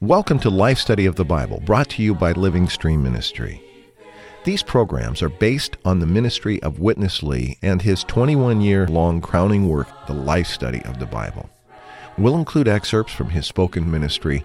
Welcome to Life Study of the Bible, brought to you by Living Stream Ministry. These programs are based on the ministry of Witness Lee and his 21 year long crowning work, The Life Study of the Bible. We'll include excerpts from his spoken ministry,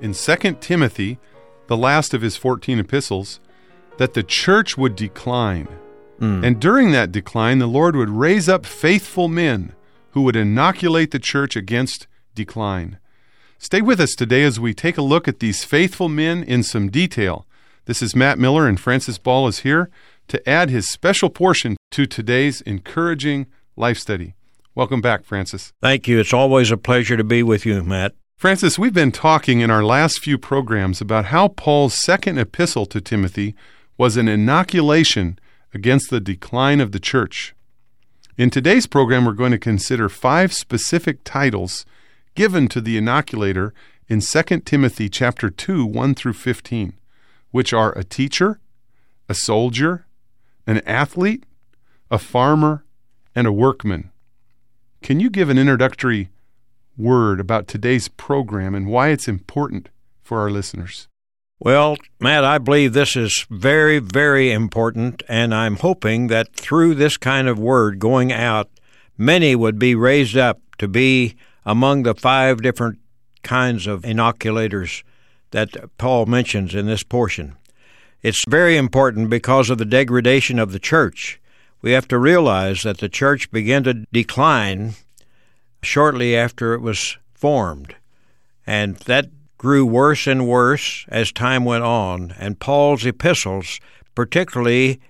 in 2 Timothy, the last of his 14 epistles, that the church would decline. Hmm. And during that decline, the Lord would raise up faithful men who would inoculate the church against decline. Stay with us today as we take a look at these faithful men in some detail. This is Matt Miller, and Francis Ball is here to add his special portion to today's encouraging life study. Welcome back, Francis. Thank you. It's always a pleasure to be with you, Matt. Francis, we've been talking in our last few programs about how Paul's second epistle to Timothy was an inoculation against the decline of the church. In today's program, we're going to consider five specific titles given to the inoculator in 2 Timothy chapter 2, 1 through 15, which are a teacher, a soldier, an athlete, a farmer, and a workman. Can you give an introductory word about today's program and why it's important for our listeners? Well, Matt, I believe this is very, very important, and I'm hoping that through this kind of word going out, many would be raised up to be among the five different kinds of inoculators that Paul mentions in this portion. It's very important because of the degradation of the church. We have to realize that the church began to decline shortly after it was formed, and that grew worse and worse as time went on, and Paul's epistles, particularly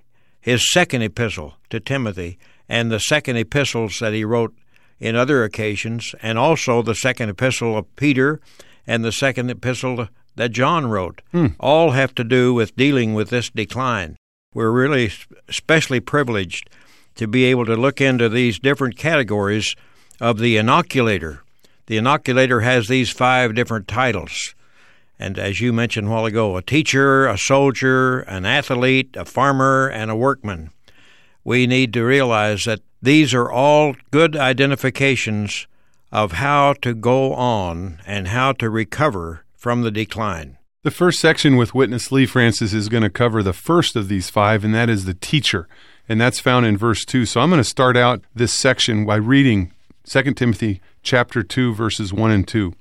his second epistle to Timothy, and the second epistles that he wrote in other occasions, and also the second epistle of Peter and the second epistle that John wrote, hmm. all have to do with dealing with this decline. We're really especially privileged to be able to look into these different categories of the inoculator. The inoculator has these five different titles. And as you mentioned a while ago, a teacher, a soldier, an athlete, a farmer, and a workman. We need to realize that these are all good identifications of how to go on and how to recover from the decline. The first section with Witness Lee Francis is going to cover the first of these five, and that is the teacher. And that's found in verse 2. So I'm going to start out this section by reading 2 Timothy chapter 2 verses 1 and 2.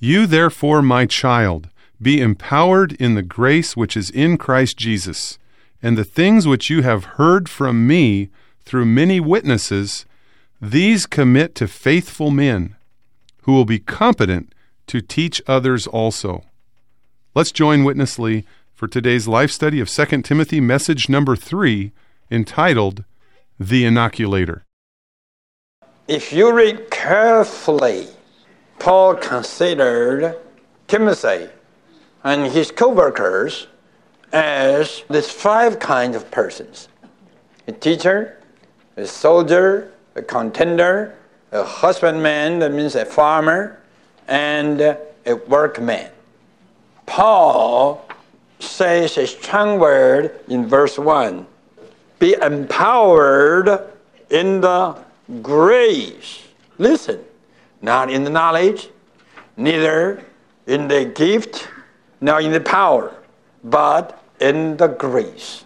You therefore, my child, be empowered in the grace which is in Christ Jesus, and the things which you have heard from me through many witnesses, these commit to faithful men who will be competent to teach others also. Let's join Witness Lee for today's life study of 2 Timothy message number 3 entitled The Inoculator. If you read carefully, Paul considered Timothy and his co-workers as these five kinds of persons. A teacher, a soldier, a contender, a husbandman, that means a farmer, and a workman. Paul says a strong word in verse 1 be empowered in the grace. Listen, not in the knowledge, neither in the gift, nor in the power, but in the grace,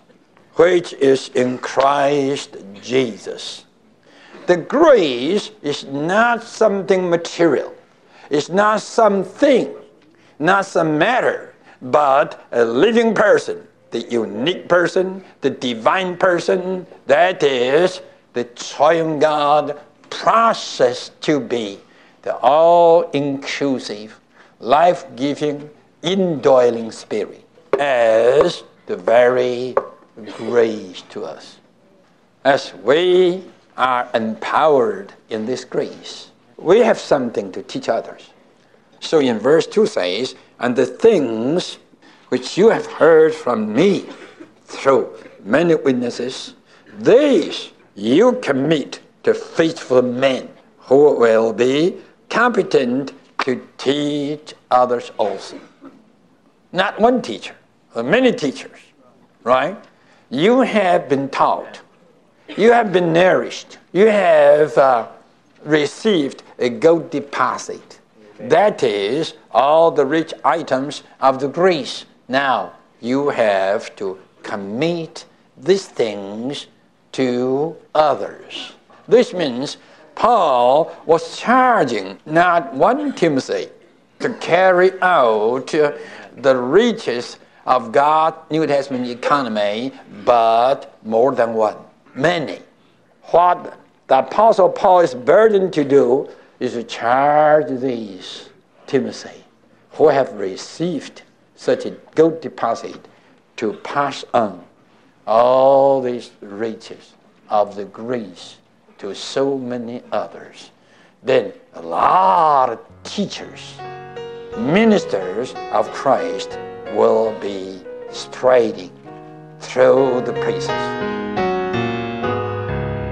which is in Christ Jesus. The grace is not something material, it's not something, not some matter, but a living person, the unique person, the divine person, that is the triune God processed to be the all inclusive, life giving, indwelling spirit. as the very grace to us. As we are empowered in this grace, we have something to teach others. So in verse 2 says, And the things which you have heard from me through many witnesses, these you commit to faithful men who will be competent to teach others also. Not one teacher, but many teachers, right? You have been taught, you have been nourished, you have uh, received a gold deposit. That is all the rich items of the grace. Now you have to commit these things to others. This means Paul was charging not one Timothy to carry out the riches of God's New Testament economy, but more than one, many. What the Apostle Paul is burdened to do is to charge these Timothy who have received such a gold deposit to pass on all these riches of the grace to so many others. Then a lot of teachers, ministers of Christ will be spreading through the places.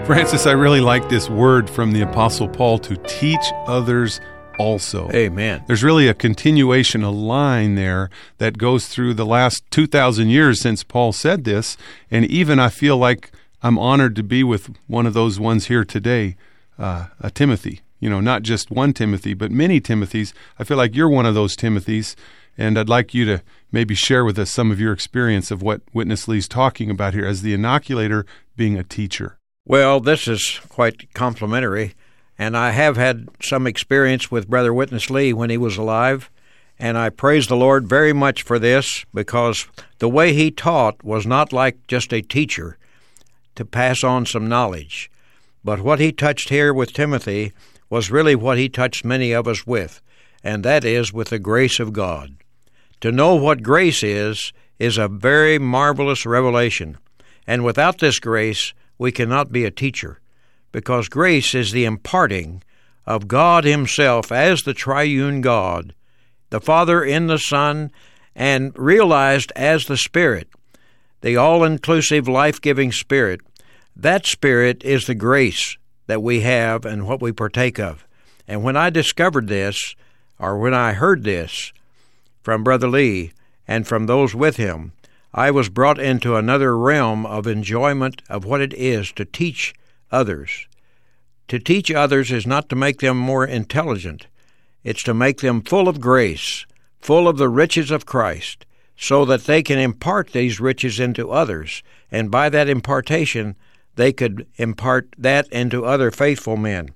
Francis, I really like this word from the Apostle Paul to teach others also. Amen. There's really a continuation, a line there that goes through the last 2,000 years since Paul said this. And even I feel like I'm honored to be with one of those ones here today, uh, a Timothy. You know, not just one Timothy, but many Timothys. I feel like you're one of those Timothys. And I'd like you to maybe share with us some of your experience of what Witness Lee's talking about here as the inoculator being a teacher. Well, this is quite complimentary, and I have had some experience with Brother Witness Lee when he was alive, and I praise the Lord very much for this because the way he taught was not like just a teacher to pass on some knowledge, but what he touched here with Timothy was really what he touched many of us with, and that is with the grace of God. To know what grace is is a very marvelous revelation, and without this grace, we cannot be a teacher, because grace is the imparting of God Himself as the triune God, the Father in the Son, and realized as the Spirit, the all inclusive, life giving Spirit. That Spirit is the grace that we have and what we partake of. And when I discovered this, or when I heard this from Brother Lee and from those with him, I was brought into another realm of enjoyment of what it is to teach others. To teach others is not to make them more intelligent, it's to make them full of grace, full of the riches of Christ, so that they can impart these riches into others, and by that impartation, they could impart that into other faithful men.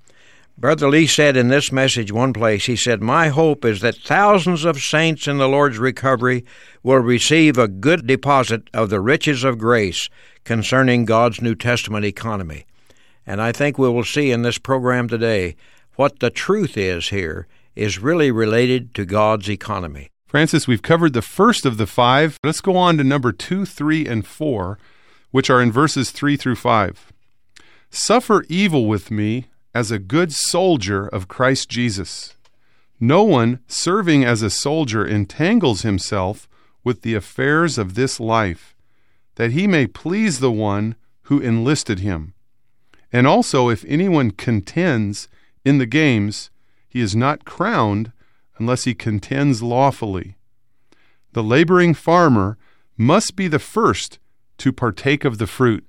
Brother Lee said in this message one place, he said, My hope is that thousands of saints in the Lord's recovery will receive a good deposit of the riches of grace concerning God's New Testament economy. And I think we will see in this program today what the truth is here is really related to God's economy. Francis, we've covered the first of the five. Let's go on to number two, three, and four, which are in verses three through five. Suffer evil with me as a good soldier of Christ Jesus. No one serving as a soldier entangles himself with the affairs of this life, that he may please the one who enlisted him. And also, if anyone contends in the games, he is not crowned unless he contends lawfully. The laboring farmer must be the first to partake of the fruit.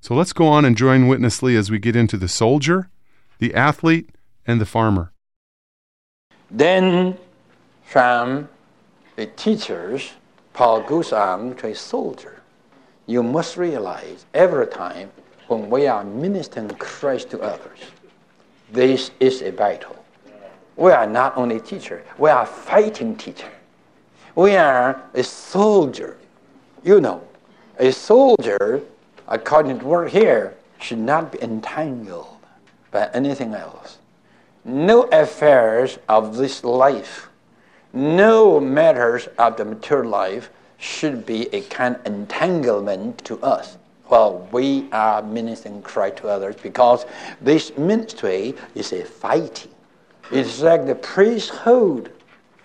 So let's go on and join Witness Lee as we get into the soldier the athlete, and the farmer. Then, from the teachers, Paul goes on to a soldier. You must realize every time when we are ministering Christ to others, this is a battle. We are not only teacher, we are fighting teacher. We are a soldier. You know, a soldier, according to the word here, should not be entangled by anything else. No affairs of this life, no matters of the material life should be a kind of entanglement to us while we are ministering Christ to others because this ministry is a fighting. It's like the priesthood,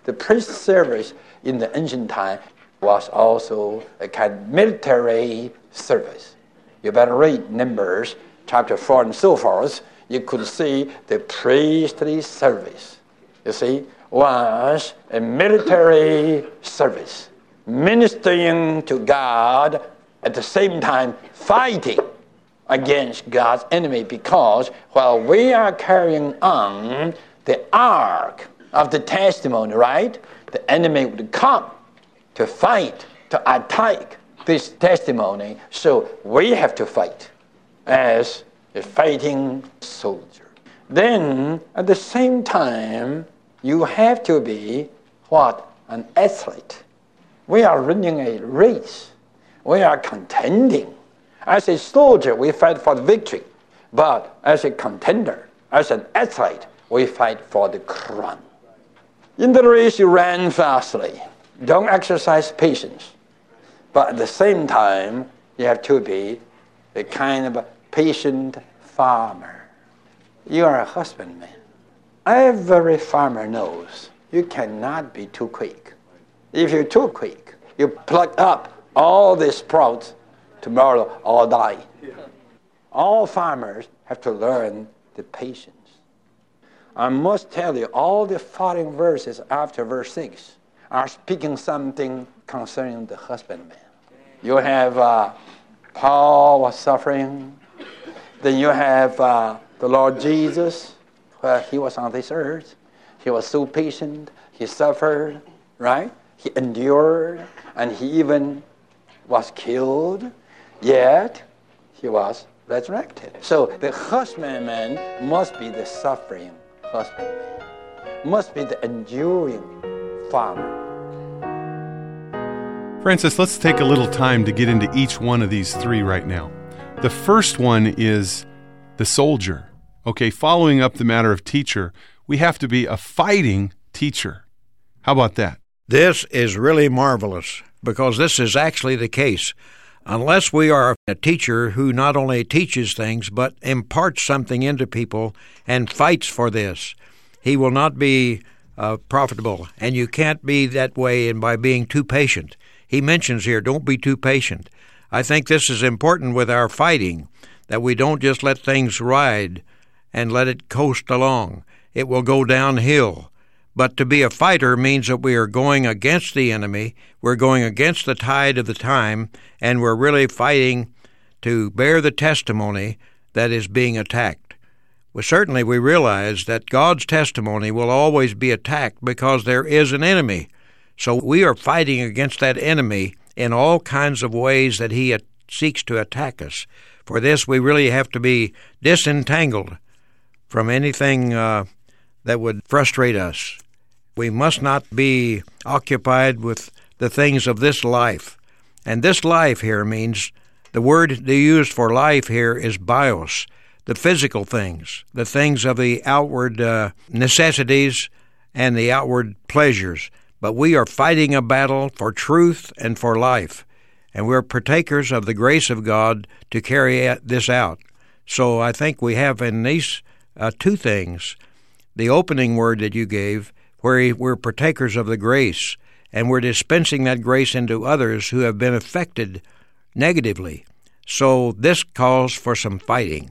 the priest service in the ancient time was also a kind of military service. You better read Numbers chapter 4 and so forth. You could see the priestly service. You see, was a military service, ministering to God at the same time fighting against God's enemy because while we are carrying on the ark of the testimony, right, the enemy would come to fight, to attack this testimony. So we have to fight as a fighting soldier. Then at the same time, you have to be what? An athlete. We are running a race. We are contending. As a soldier, we fight for the victory. But as a contender, as an athlete, we fight for the crown. In the race, you ran fastly. Don't exercise patience. But at the same time, you have to be a kind of a patient farmer. You are a husbandman. Every farmer knows you cannot be too quick. If you're too quick, you pluck up all the sprouts, tomorrow all die. All farmers have to learn the patience. I must tell you, all the following verses after verse 6 are speaking something concerning the husbandman. You have uh, Paul was suffering. Then you have uh, the Lord Jesus, where he was on this earth. He was so patient. He suffered, right? He endured, and he even was killed. Yet he was resurrected. So the husbandman must be the suffering husbandman, must be the enduring farmer. Francis, let's take a little time to get into each one of these three right now. The first one is the soldier. Okay, following up the matter of teacher, we have to be a fighting teacher. How about that? This is really marvelous because this is actually the case. Unless we are a teacher who not only teaches things but imparts something into people and fights for this, he will not be uh, profitable. And you can't be that way and by being too patient. He mentions here, don't be too patient. I think this is important with our fighting, that we don't just let things ride and let it coast along. It will go downhill. But to be a fighter means that we are going against the enemy, we're going against the tide of the time, and we're really fighting to bear the testimony that is being attacked. Well, certainly we realize that God's testimony will always be attacked because there is an enemy. So we are fighting against that enemy in all kinds of ways that he seeks to attack us. For this, we really have to be disentangled from anything uh, that would frustrate us. We must not be occupied with the things of this life. And this life here means the word they use for life here is bios, the physical things, the things of the outward uh, necessities and the outward pleasures but we are fighting a battle for truth and for life, and we're partakers of the grace of God to carry this out. So I think we have in these uh, two things the opening word that you gave, where we're partakers of the grace, and we're dispensing that grace into others who have been affected negatively. So this calls for some fighting.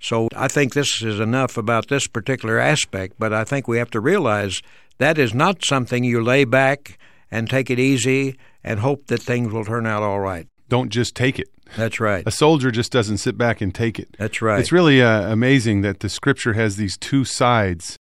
So I think this is enough about this particular aspect, but I think we have to realize that is not something you lay back and take it easy and hope that things will turn out all right. Don't just take it. That's right. A soldier just doesn't sit back and take it. That's right. It's really uh, amazing that the scripture has these two sides.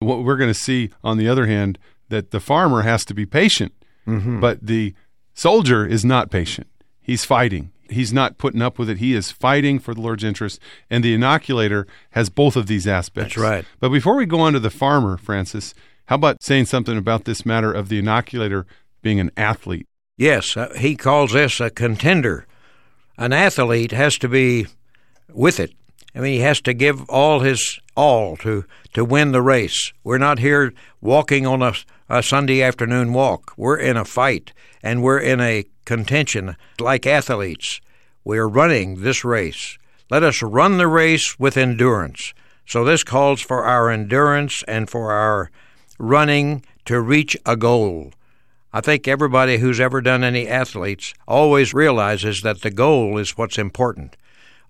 What we're going to see, on the other hand, that the farmer has to be patient, mm-hmm. but the soldier is not patient. He's fighting. He's not putting up with it. He is fighting for the Lord's interest. And the inoculator has both of these aspects. That's right. But before we go on to the farmer, Francis, how about saying something about this matter of the inoculator being an athlete? Yes, uh, he calls this a contender. An athlete has to be with it. I mean, he has to give all his all to to win the race. We're not here walking on a a Sunday afternoon walk. We're in a fight and we're in a contention like athletes. We are running this race. Let us run the race with endurance. So this calls for our endurance and for our running to reach a goal. I think everybody who's ever done any athletes always realizes that the goal is what's important.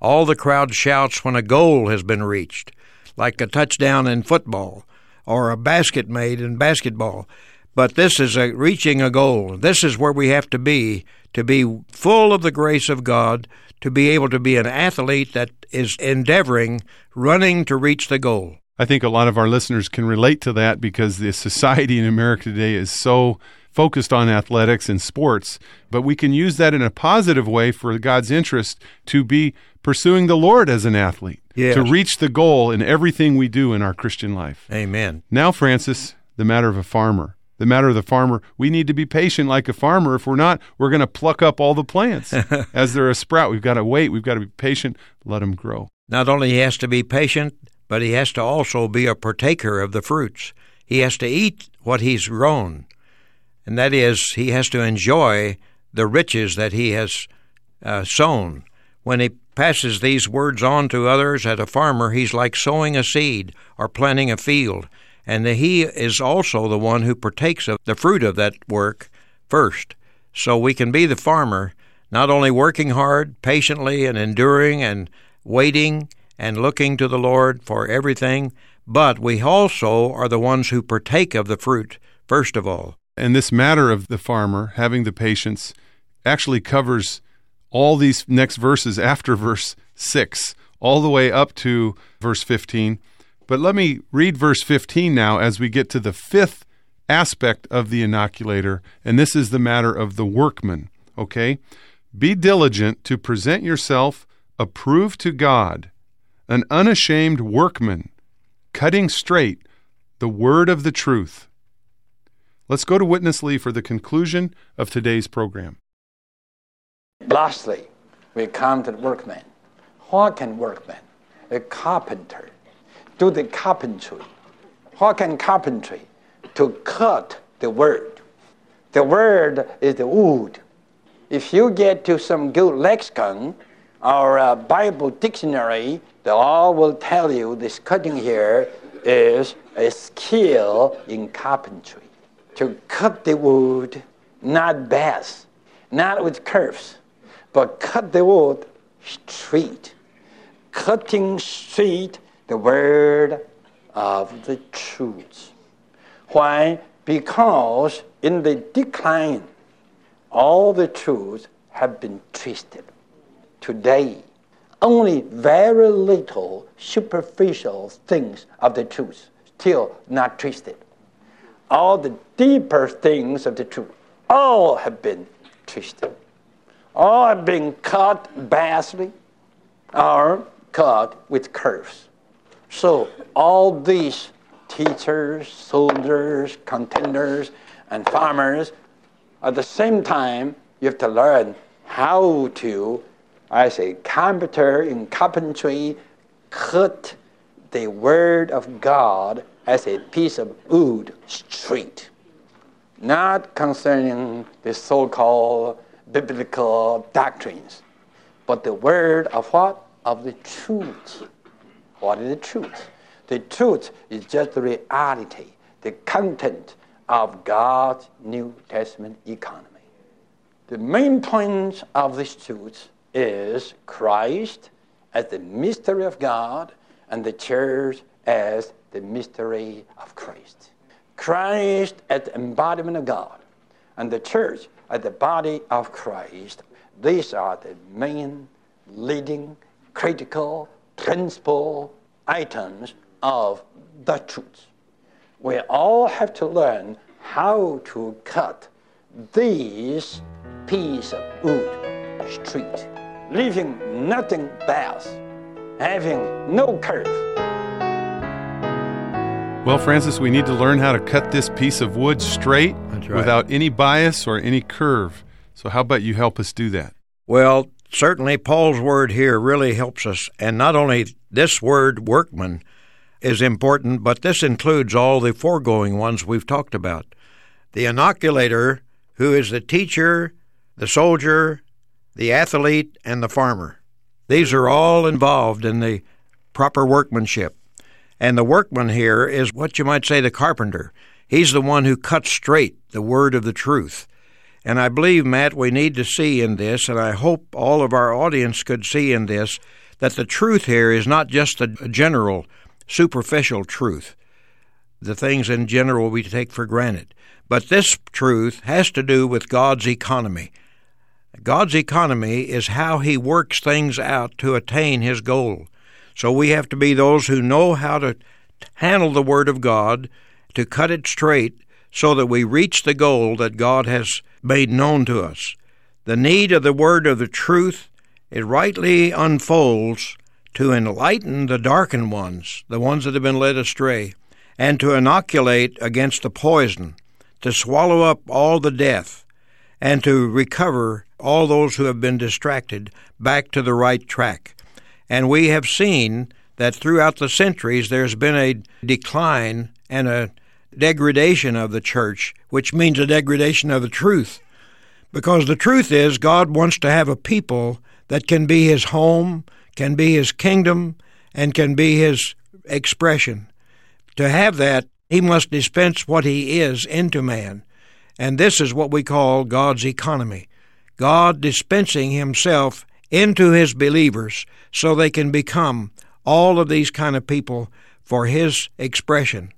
All the crowd shouts when a goal has been reached, like a touchdown in football or a basket made in basketball. But this is a reaching a goal. This is where we have to be to be full of the grace of God, to be able to be an athlete that is endeavoring, running to reach the goal. I think a lot of our listeners can relate to that because the society in America today is so focused on athletics and sports, but we can use that in a positive way for God's interest to be pursuing the Lord as an athlete, to reach the goal in everything we do in our Christian life. Amen. Now, Francis, the matter of a farmer. The matter of the farmer, we need to be patient like a farmer. If we're not, we're going to pluck up all the plants as they're a sprout. We've got to wait. We've got to be patient, let them grow. Not only he has to be patient, but he has to also be a partaker of the fruits. He has to eat what he's grown. And that is, he has to enjoy the riches that he has uh, sown. When he passes these words on to others as a farmer, he's like sowing a seed or planting a field. And he is also the one who partakes of the fruit of that work first. So we can be the farmer, not only working hard, patiently, and enduring and waiting and looking to the Lord for everything, but we also are the ones who partake of the fruit, first of all. And this matter of the farmer having the patience actually covers all these next verses after verse 6, all the way up to verse 15. But let me read verse 15 now as we get to the fifth aspect of the inoculator, and this is the matter of the workman. Okay? Be diligent to present yourself approved to God, an unashamed workman, cutting straight the word of the truth. Let's go to Witness Lee for the conclusion of today's program. Lastly, we come to the workman. What can workman, a carpenter, do the carpentry? What can carpentry? To cut the word. The word is the wood. If you get to some good lexicon or Bible dictionary, they all will tell you this cutting here is a skill in carpentry. To cut the wood, not bass, not with curves, but cut the wood straight. Cutting straight the word of the truth. Why? Because in the decline, all the truths have been twisted. Today, only very little superficial things of the truth still not twisted. All the deeper things of the truth, all have been twisted. All have been cut badly or cut with curves. So all these teachers, soldiers, contenders, and farmers, at the same time, you have to learn how to, I say, carpenter in carpentry, cut the word of God as a piece of wood straight. Not concerning the so-called biblical doctrines, but the word of what? Of the truth. What is the truth? The truth is just the reality, the content of God's New Testament economy. The main point of this truth is Christ as the mystery of God and the church as the mystery of Christ. Christ as the embodiment of God and the church as the body of Christ. These are the main leading critical principal items of the truth. We all have to learn how to cut these piece of wood straight, leaving nothing bass, having no curve. Well, Francis, we need to learn how to cut this piece of wood straight right. without any bias or any curve. So, how about you help us do that? Well, certainly Paul's word here really helps us. And not only this word, workman, is important, but this includes all the foregoing ones we've talked about. the inoculator, who is the teacher, the soldier, the athlete, and the farmer. These are all involved in the proper workmanship. And the workman here is what you might say the carpenter. He's the one who cuts straight the word of the truth. And I believe, Matt, we need to see in this, and I hope all of our audience could see in this, that the truth here is not just a general, superficial truth, the things in general we take for granted. But this truth has to do with God's economy. God's economy is how He works things out to attain His goal. So we have to be those who know how to handle the Word of God, to cut it straight, so that we reach the goal that God has made known to us. The need of the Word of the truth, it rightly unfolds to enlighten the darkened ones, the ones that have been led astray, and to inoculate against the poison, to swallow up all the death, and to recover all those who have been distracted back to the right track. And we have seen that throughout the centuries there's been a decline and a degradation of the church, which means a degradation of the truth. Because the truth is, God wants to have a people that can be His home, can be His kingdom, and can be His expression. To have that, He must dispense what He is into man. And this is what we call God's economy. God dispensing Himself into His believers so they can become all of these kind of people for His expression.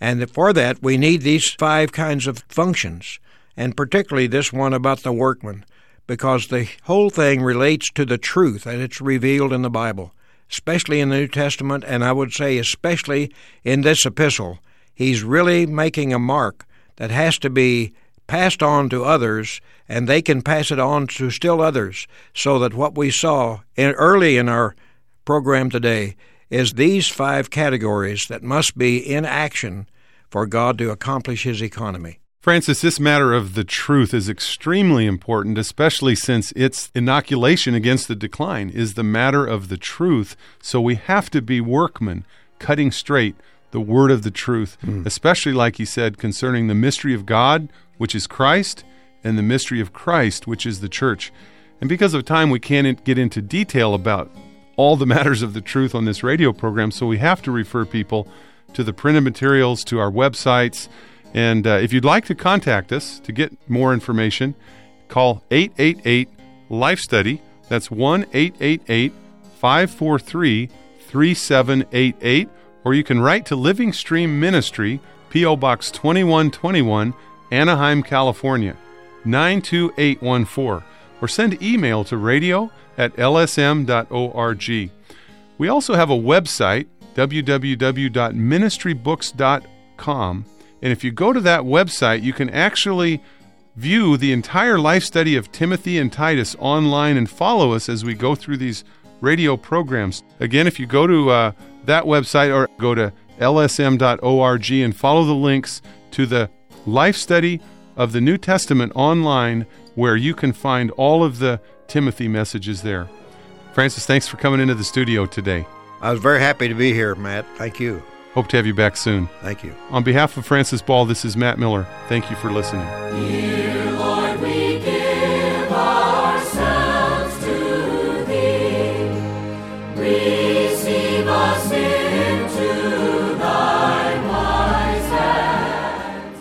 And for that, we need these five kinds of functions, and particularly this one about the workman, because the whole thing relates to the truth and it's revealed in the Bible, especially in the New Testament, and I would say especially in this epistle. He's really making a mark that has to be passed on to others, and they can pass it on to still others, so that what we saw in, early in our program today is these five categories that must be in action for God to accomplish His economy. Francis, this matter of the truth is extremely important, especially since its inoculation against the decline is the matter of the truth. So we have to be workmen, cutting straight the word of the truth, mm. especially, like he said, concerning the mystery of God, which is Christ, and the mystery of Christ, which is the church. And because of time, we can't get into detail about all the matters of the truth on this radio program, so we have to refer people to the printed materials, to our websites. And uh, if you'd like to contact us to get more information, call 888 Life Study. That's 1 888 543 3788. Or you can write to Living Stream Ministry, P.O. Box 2121, Anaheim, California 92814. Or send email to radio at lsm.org. We also have a website, www.ministrybooks.com. And if you go to that website, you can actually view the entire life study of Timothy and Titus online and follow us as we go through these radio programs. Again, if you go to uh, that website or go to lsm.org and follow the links to the life study of the New Testament online, where you can find all of the Timothy messages there. Francis, thanks for coming into the studio today. I was very happy to be here, Matt. Thank you. Hope to have you back soon. Thank you. On behalf of Francis Ball, this is Matt Miller. Thank you for listening.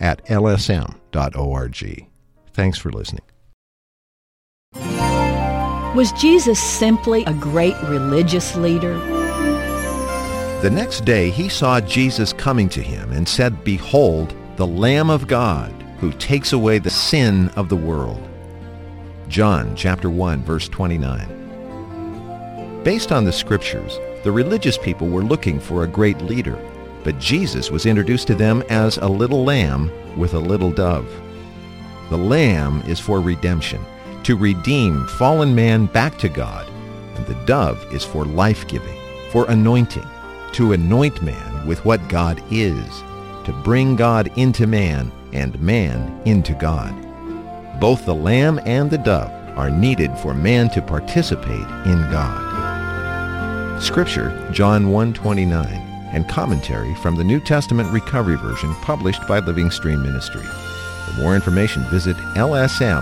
at lsm.org. Thanks for listening. Was Jesus simply a great religious leader? The next day he saw Jesus coming to him and said, Behold, the Lamb of God, who takes away the sin of the world. John chapter 1 verse 29. Based on the scriptures, the religious people were looking for a great leader, but Jesus was introduced to them as a little lamb with a little dove. The lamb is for redemption, to redeem fallen man back to God, and the dove is for life-giving, for anointing, to anoint man with what God is, to bring God into man and man into God. Both the lamb and the dove are needed for man to participate in God. Scripture, John 1:29, and commentary from the New Testament Recovery Version published by Living Stream Ministry. For more information, visit lsm.org.